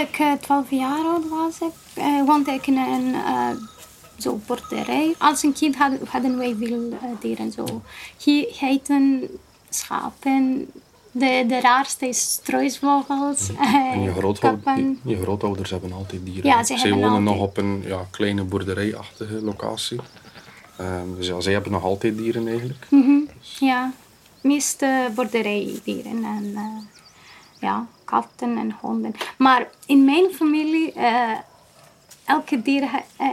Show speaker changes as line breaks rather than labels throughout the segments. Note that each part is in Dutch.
ik uh, 12 jaar oud was, ik, uh, woonde ik in een uh, zo boerderij. Als een kind hadden, hadden wij veel dieren. Zo. Geiten, schapen, de, de raarste is struisvogels.
En je, grootouder, je, je, grootouders hebben altijd dieren.
Ja, ze
zij wonen
altijd.
nog op een ja, kleine boerderijachtige locatie. Um, dus ja, zij hebben nog altijd dieren eigenlijk.
Mm -hmm. Ja, meeste boerderijdieren en uh, ja, katten en honden. Maar in mijn familie, uh, elke dier uh,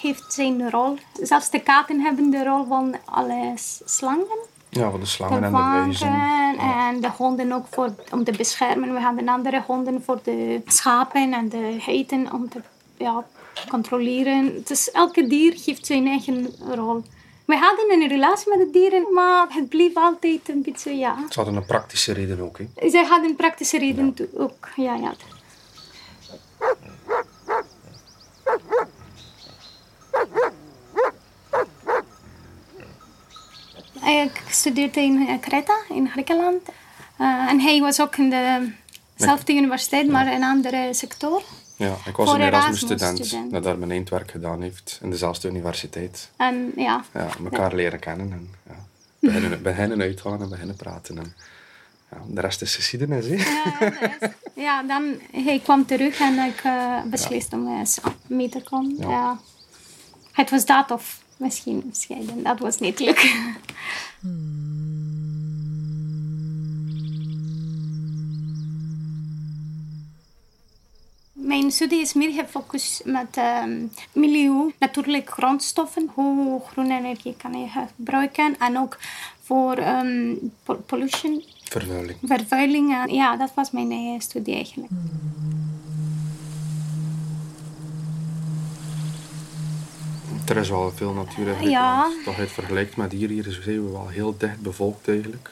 heeft zijn rol. Zelfs de katten hebben de rol van alle slangen.
Ja, van de slangen en de.
Ja. En de honden ook voor, om te beschermen. We hadden andere honden voor de schapen en de geiten om te ja, controleren. Dus elke dier heeft zijn eigen rol. We hadden een relatie met de dieren, maar het bleef altijd een beetje, ja...
Ze hadden een praktische reden ook, hè?
Ze hadden een praktische reden ja. ook, ja, ja. Ik studeerde in Creta, in Griekenland. Uh, en hij was ook in dezelfde universiteit, maar in een andere sector.
Ja, ik was een Erasmus-student Erasmus dat daar mijn eindwerk gedaan heeft in dezelfde universiteit.
En ja.
Ja, elkaar ja. leren kennen en ja, beginnen, beginnen uitgaan en beginnen praten. En, ja, de rest is geschiedenis, hè?
Ja, ja, ja, dan hij kwam terug en ik uh, beslist om uh, mee te komen. Ja. Het was dat of misschien scheiden. Dat was niet leuk. Mijn studie is meer gefocust met um, milieu, natuurlijke grondstoffen, hoe groene energie kan je gebruiken en ook voor um, pollution.
Vervuiling.
Vervuiling, ja, dat was mijn studie eigenlijk.
Er is wel veel natuur eigenlijk.
Ja.
Toch het vergelijkt met hier, hier zijn we wel heel dicht bevolkt eigenlijk.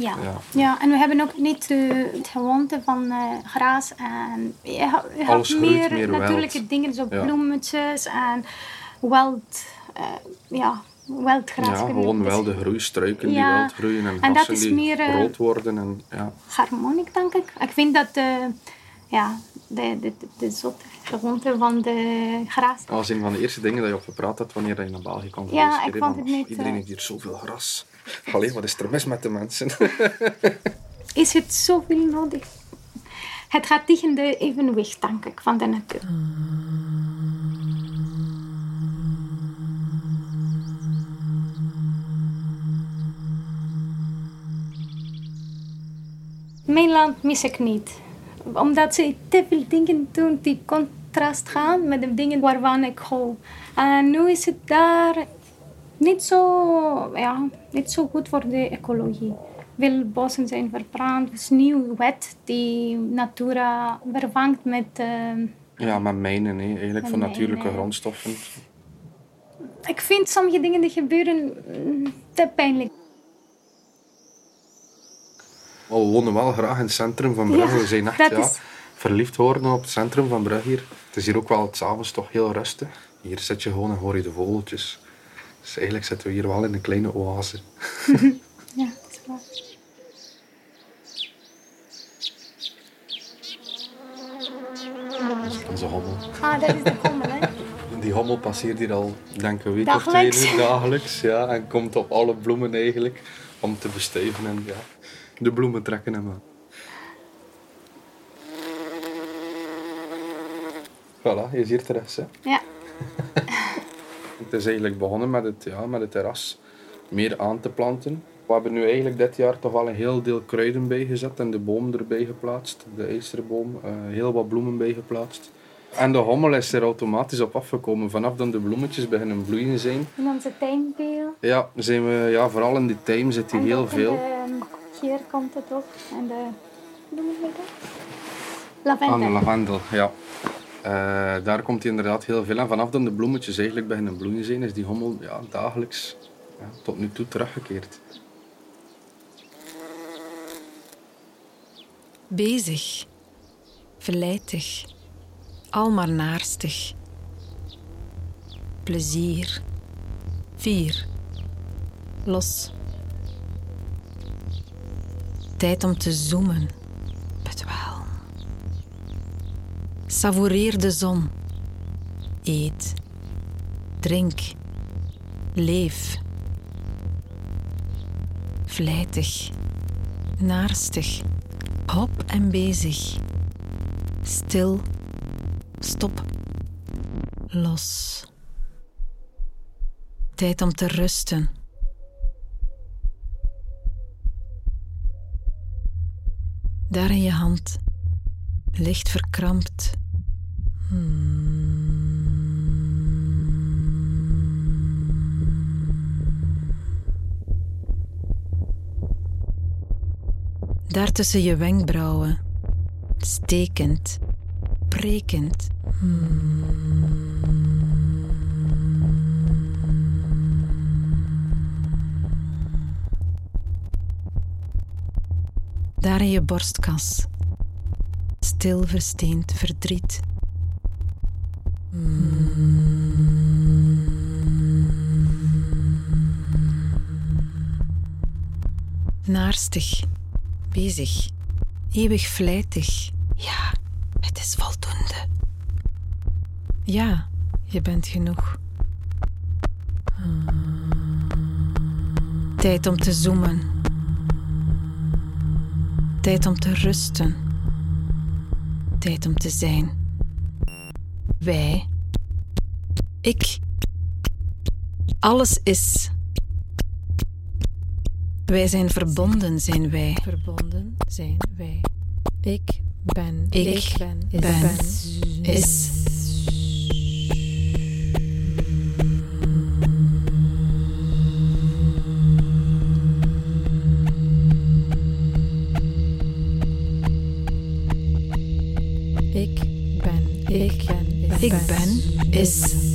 Ja. ja. Ja. en we hebben ook niet de, het gewoonte van uh, gras en je, je
Alles
hebt meer,
meer
natuurlijke
wild.
dingen, zo
Ja.
bloemetjes en wild, uh, ja, wild gras.
Ja, gewoon
we
wel de groeistruiken die wild groeien en
En dat is
die
meer, eh,
groot worden. En, ja.
harmoniek, denk ik. Ik vind dat de, ja, de, de, de, de zotte gewoonte van de gras.
Dat was een van de eerste dingen dat je op gepraat had wanneer je naar België kwam.
Ja, ik vond het niet,
Iedereen
eh,
heeft hier zoveel gras. Allee, wat is er mis met de mensen?
Is het zoveel nodig? Het gaat tegen de evenwicht, denk ik, van de natuur. Mijn land mis ik niet. Omdat ze te veel dingen doen die contrast gaan met de dingen waarvan ik hou. En nu is het daar niet zo, ja, niet zo goed voor de ecologie. Veel bossen zijn verbrand. Er is een nieuwe wet die Natura vervangt met... eh,
ja, met mijnen, eigenlijk
Met
van natuurlijke
mijnen.
grondstoffen.
ik vind sommige dingen die gebeuren mm, te pijnlijk.
Maar we wonen wel graag in het centrum van Brugge.
Ja,
we zijn echt ja,
is-
verliefd geworden op het centrum van Brugge hier. Het is hier ook wel s'avonds toch heel rustig. Hier zit je gewoon en hoor je de vogeltjes. Dus eigenlijk zitten we hier wel in een kleine oase.
Ja, dat is waar.
Onze hommel.
Ah, dat is de hommel, hè.
Die hommel passeert hier al, denk ik, een week of twee
Dagelijks.
nu, dagelijks. Ja, en komt op alle bloemen eigenlijk om te bestuiven en ja, de bloemen trekken hem aan. Voilà, je ziet het terras. Hè.
Ja.
Het is eigenlijk begonnen met het, ja, met het terras meer aan te planten. We hebben nu eigenlijk dit jaar toch al een heel deel kruiden bijgezet en de boom erbij geplaatst, de ijzerboom, eh, heel wat bloemen bijgeplaatst. En de hommel is er automatisch op afgekomen. Vanaf dan de bloemetjes beginnen bloeien zijn,
In onze tuinbeel.
ja, zijn we, ja, vooral in die time zit hij heel veel.
de- hier komt het ook. En de... Je dat?
Aan de
Lavendel.
lavendel, ja. Eh, daar komt hij inderdaad heel veel. En vanaf dan de bloemetjes eigenlijk beginnen bloeien zijn, is die hommel ja, dagelijks ja, tot nu toe teruggekeerd.
Bezig, verleidig, al maar naarstig. Plezier, vier, los. Tijd om te zoomen, Savoureer de zon. Eet. Drink. Leef. Vlijtig. Naarstig. Hop en bezig. Stil. Stop. Los. Tijd om te rusten. Daar in je hand, licht verkrampt. Daar tussen je wenkbrauwen, stekend, prekend. Daar in je borstkas, stil versteend verdriet. Naarstig, bezig, eeuwig vlijtig. Ja, het is voldoende. Ja, je bent genoeg. Tijd om te zoomen. Tijd om te rusten. Tijd om te zijn. Wij. Ik. Alles is. Wij zijn verbonden, zijn wij. Verbonden zijn wij. Ik ben. Ik, ben. ben. Is.
Ben.
Ik ben. Is. Ik ben. Is.